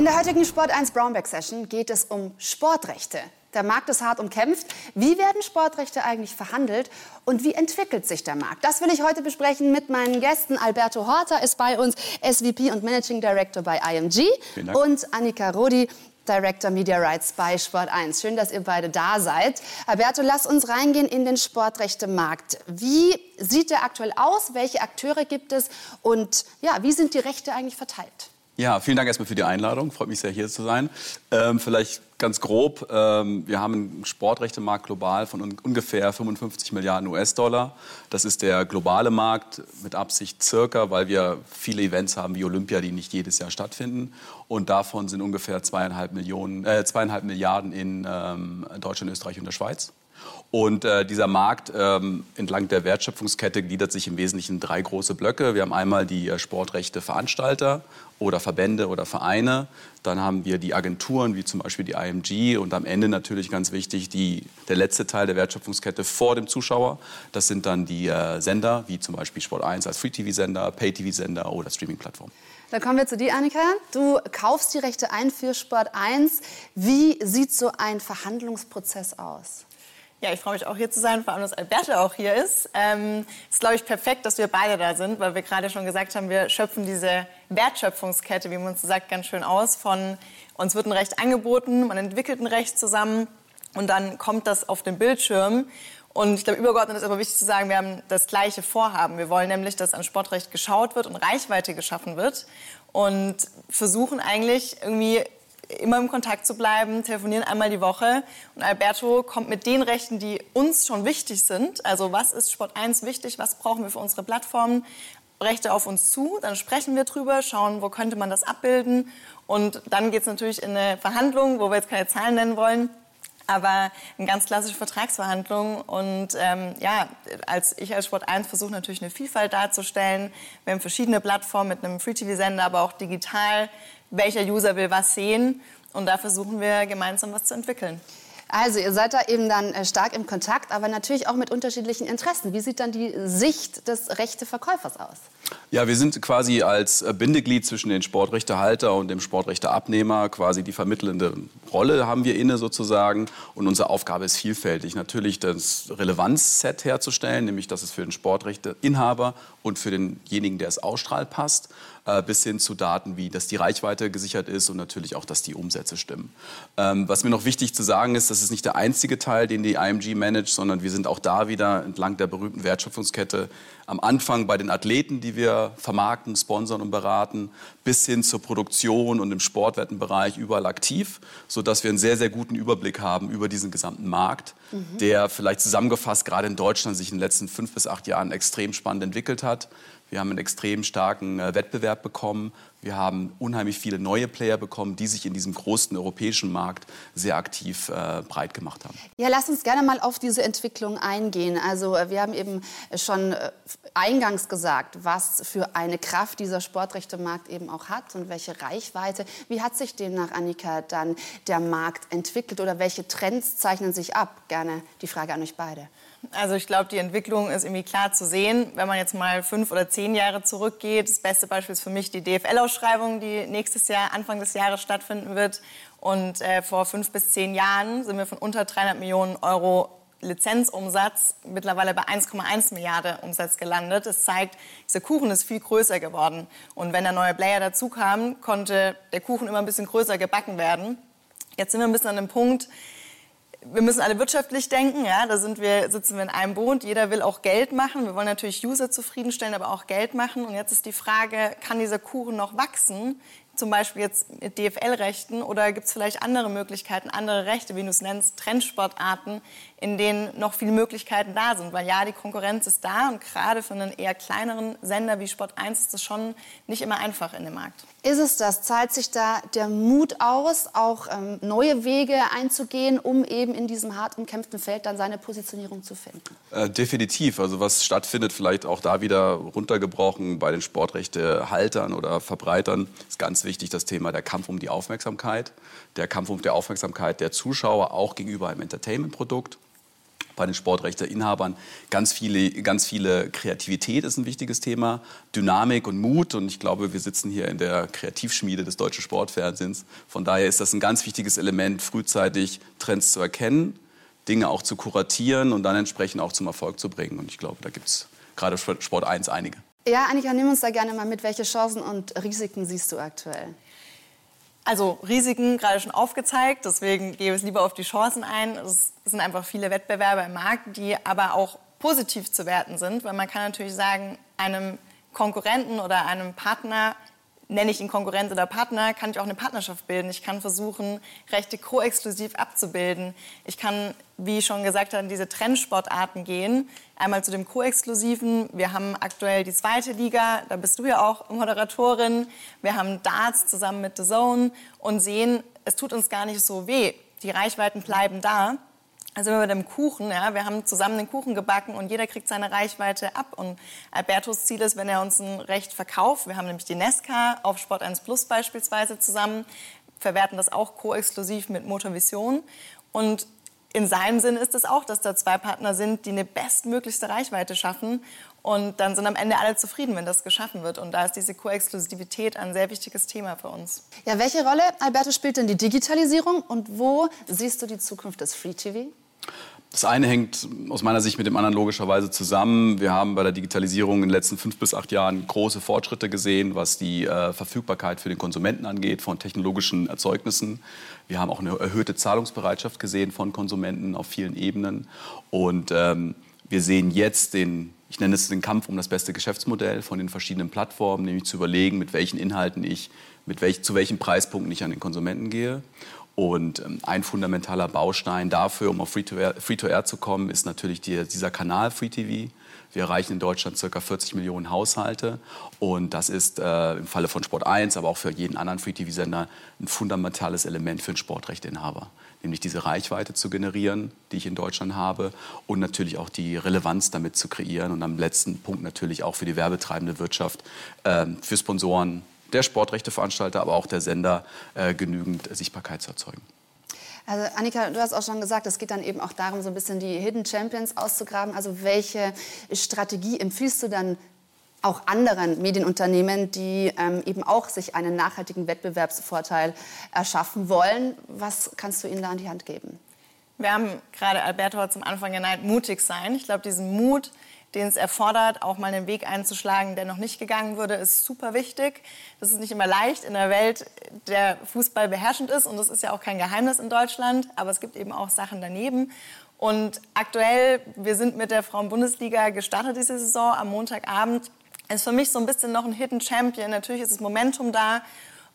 In der heutigen Sport 1 Brownback Session geht es um Sportrechte. Der Markt ist hart umkämpft. Wie werden Sportrechte eigentlich verhandelt und wie entwickelt sich der Markt? Das will ich heute besprechen mit meinen Gästen. Alberto Horta ist bei uns, SVP und Managing Director bei IMG und Annika Rodi, Director Media Rights bei Sport 1. Schön, dass ihr beide da seid. Alberto, lass uns reingehen in den Sportrechtemarkt. Wie sieht der aktuell aus? Welche Akteure gibt es? Und ja, wie sind die Rechte eigentlich verteilt? Ja, vielen Dank erstmal für die Einladung. Freut mich sehr, hier zu sein. Ähm, vielleicht ganz grob. Ähm, wir haben einen Sportrechtemarkt global von un ungefähr 55 Milliarden US-Dollar. Das ist der globale Markt mit Absicht circa, weil wir viele Events haben wie Olympia, die nicht jedes Jahr stattfinden. Und davon sind ungefähr zweieinhalb, Millionen, äh, zweieinhalb Milliarden in ähm, Deutschland, Österreich und der Schweiz. Und äh, dieser Markt ähm, entlang der Wertschöpfungskette gliedert sich im Wesentlichen in drei große Blöcke. Wir haben einmal die äh, Sportrechte Veranstalter oder Verbände oder Vereine. Dann haben wir die Agenturen wie zum Beispiel die IMG und am Ende natürlich ganz wichtig die, der letzte Teil der Wertschöpfungskette vor dem Zuschauer. Das sind dann die äh, Sender wie zum Beispiel Sport 1 als Free-TV-Sender, Pay-TV-Sender oder Streaming-Plattform. Dann kommen wir zu dir, Annika. Du kaufst die Rechte ein für Sport 1. Wie sieht so ein Verhandlungsprozess aus? Ja, ich freue mich auch hier zu sein, vor allem, dass Alberto auch hier ist. Ähm, es ist, glaube ich, perfekt, dass wir beide da sind, weil wir gerade schon gesagt haben, wir schöpfen diese Wertschöpfungskette, wie man so sagt, ganz schön aus. Von uns wird ein Recht angeboten, man entwickelt ein Recht zusammen und dann kommt das auf den Bildschirm. Und ich glaube, übergeordnet ist aber wichtig zu sagen, wir haben das gleiche Vorhaben. Wir wollen nämlich, dass an Sportrecht geschaut wird und Reichweite geschaffen wird und versuchen eigentlich irgendwie immer im Kontakt zu bleiben, telefonieren einmal die Woche. Und Alberto kommt mit den Rechten, die uns schon wichtig sind. Also was ist Sport 1 wichtig, was brauchen wir für unsere Plattformen, Rechte auf uns zu. Dann sprechen wir drüber, schauen, wo könnte man das abbilden. Und dann geht es natürlich in eine Verhandlung, wo wir jetzt keine Zahlen nennen wollen aber eine ganz klassische Vertragsverhandlung. Und ähm, ja, als ich als Sport 1 versuche natürlich eine Vielfalt darzustellen. Wir haben verschiedene Plattformen mit einem Free-TV-Sender, aber auch digital. Welcher User will was sehen? Und da versuchen wir gemeinsam was zu entwickeln. Also ihr seid da eben dann äh, stark im Kontakt, aber natürlich auch mit unterschiedlichen Interessen. Wie sieht dann die Sicht des rechte Verkäufers aus? Ja, wir sind quasi als äh, Bindeglied zwischen den Sportrechtehalter und dem Sportrechteabnehmer quasi die vermittelnde Rolle haben wir inne sozusagen. Und unsere Aufgabe ist vielfältig. Natürlich das Relevanzset herzustellen, nämlich dass es für den Sportrechteinhaber und für denjenigen, der es ausstrahlt, passt. Äh, bis hin zu Daten wie, dass die Reichweite gesichert ist und natürlich auch, dass die Umsätze stimmen. Ähm, was mir noch wichtig zu sagen ist, das ist nicht der einzige Teil, den die IMG managt, sondern wir sind auch da wieder entlang der berühmten Wertschöpfungskette am Anfang bei den Athleten, die wir vermarkten, sponsern und beraten, bis hin zur Produktion und im Sportwettenbereich überall aktiv, sodass wir einen sehr, sehr guten Überblick haben über diesen gesamten Markt, mhm. der vielleicht zusammengefasst gerade in Deutschland sich in den letzten fünf bis acht Jahren extrem spannend entwickelt hat. Wir haben einen extrem starken äh, Wettbewerb bekommen. Wir haben unheimlich viele neue Player bekommen, die sich in diesem großen europäischen Markt sehr aktiv äh, breit gemacht haben. Ja, lass uns gerne mal auf diese Entwicklung eingehen. Also äh, wir haben eben schon äh, eingangs gesagt, was für eine Kraft dieser Sportrechtemarkt eben auch hat und welche Reichweite. Wie hat sich demnach, Annika, dann der Markt entwickelt oder welche Trends zeichnen sich ab? Gerne die Frage an euch beide. Also ich glaube, die Entwicklung ist irgendwie klar zu sehen. Wenn man jetzt mal fünf oder zehn Jahre zurückgeht, das beste Beispiel ist für mich die DFL-Ausschreibung, die nächstes Jahr, Anfang des Jahres stattfinden wird. Und äh, vor fünf bis zehn Jahren sind wir von unter 300 Millionen Euro Lizenzumsatz mittlerweile bei 1,1 Milliarden Umsatz gelandet. Das zeigt, dieser Kuchen ist viel größer geworden. Und wenn der neue Player dazu kam, konnte der Kuchen immer ein bisschen größer gebacken werden. Jetzt sind wir ein bisschen an dem Punkt, wir müssen alle wirtschaftlich denken. Ja? Da sind wir, sitzen wir in einem Boot. Jeder will auch Geld machen. Wir wollen natürlich User zufriedenstellen, aber auch Geld machen. Und jetzt ist die Frage, kann dieser Kuchen noch wachsen? Zum Beispiel jetzt mit DFL-Rechten oder gibt es vielleicht andere Möglichkeiten, andere Rechte, wie du es nennst, Trendsportarten, in denen noch viele Möglichkeiten da sind. Weil ja, die Konkurrenz ist da und gerade für einen eher kleineren Sender wie Sport 1 ist das schon nicht immer einfach in dem Markt. Ist es das? Zahlt sich da der Mut aus, auch ähm, neue Wege einzugehen, um eben in diesem hart umkämpften Feld dann seine Positionierung zu finden? Äh, definitiv. Also was stattfindet, vielleicht auch da wieder runtergebrochen bei den Sportrechtehaltern oder Verbreitern, ist ganz wichtig das Thema der Kampf um die Aufmerksamkeit. Der Kampf um die Aufmerksamkeit der Zuschauer auch gegenüber einem Entertainment-Produkt. Bei den Sportrechteinhabern. Ganz viele, ganz viele Kreativität ist ein wichtiges Thema, Dynamik und Mut. Und ich glaube, wir sitzen hier in der Kreativschmiede des deutschen Sportfernsehens. Von daher ist das ein ganz wichtiges Element, frühzeitig Trends zu erkennen, Dinge auch zu kuratieren und dann entsprechend auch zum Erfolg zu bringen. Und ich glaube, da gibt es gerade Sport 1 einige. Ja, Annika, nimm uns da gerne mal mit. Welche Chancen und Risiken siehst du aktuell? Also Risiken gerade schon aufgezeigt, deswegen gehe ich lieber auf die Chancen ein. Es sind einfach viele Wettbewerber im Markt, die aber auch positiv zu werten sind, weil man kann natürlich sagen, einem Konkurrenten oder einem Partner nenne ich ihn Konkurrent oder Partner, kann ich auch eine Partnerschaft bilden. Ich kann versuchen, Rechte koexklusiv abzubilden. Ich kann, wie schon gesagt, in diese Trendsportarten gehen. Einmal zu dem koexklusiven. Wir haben aktuell die zweite Liga, da bist du ja auch Moderatorin. Wir haben Darts zusammen mit The Zone und sehen, es tut uns gar nicht so weh. Die Reichweiten bleiben da. Also mit dem Kuchen, ja, wir haben zusammen den Kuchen gebacken und jeder kriegt seine Reichweite ab. Und Albertos Ziel ist, wenn er uns ein Recht verkauft, wir haben nämlich die Nesca auf Sport 1 Plus beispielsweise zusammen, verwerten das auch koexklusiv mit Motorvision. Und in seinem Sinn ist es auch, dass da zwei Partner sind, die eine bestmöglichste Reichweite schaffen. Und dann sind am Ende alle zufrieden, wenn das geschaffen wird. Und da ist diese Koexklusivität ein sehr wichtiges Thema für uns. Ja, welche Rolle, Alberto, spielt denn die Digitalisierung und wo siehst du die Zukunft des Free TV? Das eine hängt aus meiner Sicht mit dem anderen logischerweise zusammen. Wir haben bei der Digitalisierung in den letzten fünf bis acht Jahren große Fortschritte gesehen, was die äh, Verfügbarkeit für den Konsumenten angeht von technologischen Erzeugnissen. Wir haben auch eine erhöhte Zahlungsbereitschaft gesehen von Konsumenten auf vielen Ebenen. Und ähm, wir sehen jetzt den, ich nenne es den Kampf um das beste Geschäftsmodell von den verschiedenen Plattformen, nämlich zu überlegen, mit welchen Inhalten ich, mit welch, zu welchen Preispunkten ich an den Konsumenten gehe. Und ähm, ein fundamentaler Baustein dafür, um auf Free-to-Air Free zu kommen, ist natürlich die, dieser Kanal Free TV. Wir erreichen in Deutschland ca. 40 Millionen Haushalte. Und das ist äh, im Falle von Sport 1, aber auch für jeden anderen Free-TV-Sender ein fundamentales Element für einen Sportrechteinhaber. Nämlich diese Reichweite zu generieren, die ich in Deutschland habe. Und natürlich auch die Relevanz damit zu kreieren. Und am letzten Punkt natürlich auch für die werbetreibende Wirtschaft, äh, für Sponsoren, der Sportrechteveranstalter, aber auch der Sender äh, genügend Sichtbarkeit zu erzeugen. Also Annika, du hast auch schon gesagt, es geht dann eben auch darum, so ein bisschen die Hidden Champions auszugraben. Also welche Strategie empfiehlst du dann auch anderen Medienunternehmen, die ähm, eben auch sich einen nachhaltigen Wettbewerbsvorteil erschaffen wollen? Was kannst du ihnen da an die Hand geben? Wir haben gerade Alberto zum Anfang genannt, mutig sein. Ich glaube, diesen Mut, den es erfordert, auch mal einen Weg einzuschlagen, der noch nicht gegangen wurde, ist super wichtig. Das ist nicht immer leicht in einer Welt, der Fußball beherrschend ist und das ist ja auch kein Geheimnis in Deutschland, aber es gibt eben auch Sachen daneben. Und aktuell, wir sind mit der Frauen-Bundesliga gestartet diese Saison am Montagabend. Ist für mich so ein bisschen noch ein Hidden Champion. Natürlich ist das Momentum da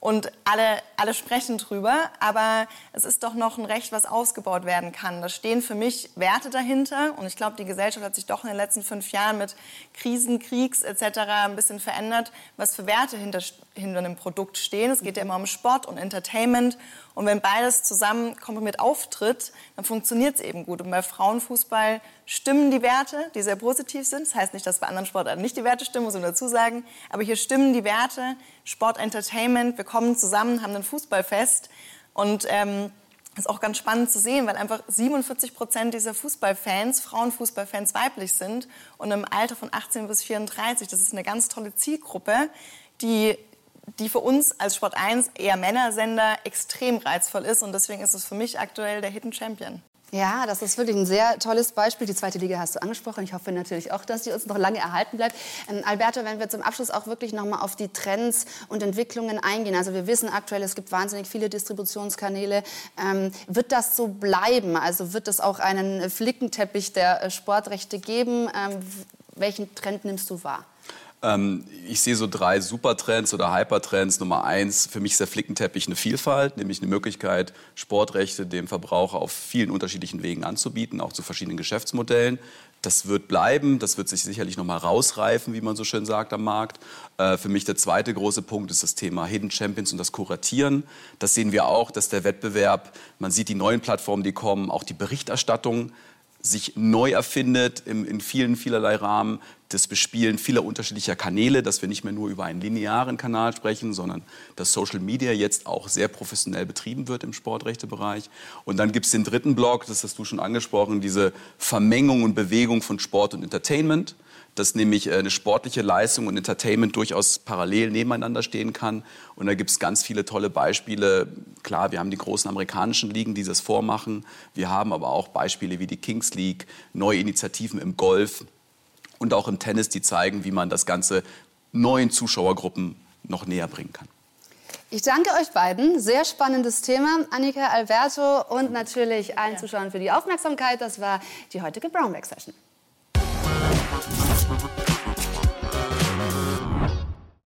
und alle, alle sprechen drüber, aber es ist doch noch ein Recht, was ausgebaut werden kann. Da stehen für mich Werte dahinter und ich glaube, die Gesellschaft hat sich doch in den letzten fünf Jahren mit Krisen, Kriegs etc. ein bisschen verändert, was für Werte hinter, hinter einem Produkt stehen. Es geht ja immer um Sport und Entertainment und wenn beides zusammen komprimiert auftritt, dann funktioniert es eben gut. Und bei Frauenfußball stimmen die Werte, die sehr positiv sind. Das heißt nicht, dass bei anderen Sportarten nicht die Werte stimmen, muss ich dazu sagen. Aber hier stimmen die Werte, Sport, Entertainment. Wir kommen zusammen, haben ein Fußballfest. Und ähm, das ist auch ganz spannend zu sehen, weil einfach 47 Prozent dieser Fußballfans, Frauenfußballfans, weiblich sind und im Alter von 18 bis 34. Das ist eine ganz tolle Zielgruppe, die die für uns als Sport 1 eher Männersender extrem reizvoll ist. Und deswegen ist es für mich aktuell der Hidden Champion. Ja, das ist wirklich ein sehr tolles Beispiel. Die zweite Liga hast du angesprochen. Ich hoffe natürlich auch, dass sie uns noch lange erhalten bleibt. Ähm, Alberto, wenn wir zum Abschluss auch wirklich noch mal auf die Trends und Entwicklungen eingehen. Also wir wissen aktuell, es gibt wahnsinnig viele Distributionskanäle. Ähm, wird das so bleiben? Also wird es auch einen Flickenteppich der Sportrechte geben? Ähm, welchen Trend nimmst du wahr? Ähm, ich sehe so drei Supertrends oder Hypertrends. Nummer eins, für mich ist der Flickenteppich eine Vielfalt, nämlich eine Möglichkeit, Sportrechte dem Verbraucher auf vielen unterschiedlichen Wegen anzubieten, auch zu verschiedenen Geschäftsmodellen. Das wird bleiben, das wird sich sicherlich noch mal rausreifen, wie man so schön sagt am Markt. Äh, für mich der zweite große Punkt ist das Thema Hidden Champions und das Kuratieren. Das sehen wir auch, dass der Wettbewerb, man sieht die neuen Plattformen, die kommen, auch die Berichterstattung sich neu erfindet in, in vielen, vielerlei Rahmen, das Bespielen vieler unterschiedlicher Kanäle, dass wir nicht mehr nur über einen linearen Kanal sprechen, sondern dass Social Media jetzt auch sehr professionell betrieben wird im Sportrechtebereich. Und dann gibt es den dritten Block, das hast du schon angesprochen, diese Vermengung und Bewegung von Sport und Entertainment dass nämlich äh, eine sportliche Leistung und Entertainment durchaus parallel nebeneinander stehen kann. Und da gibt es ganz viele tolle Beispiele. Klar, wir haben die großen amerikanischen Ligen, die das vormachen. Wir haben aber auch Beispiele wie die Kings League, neue Initiativen im Golf und auch im Tennis, die zeigen, wie man das Ganze neuen Zuschauergruppen noch näher bringen kann. Ich danke euch beiden. Sehr spannendes Thema. Annika, Alberto und natürlich allen Zuschauern für die Aufmerksamkeit. Das war die heutige Brownback Session.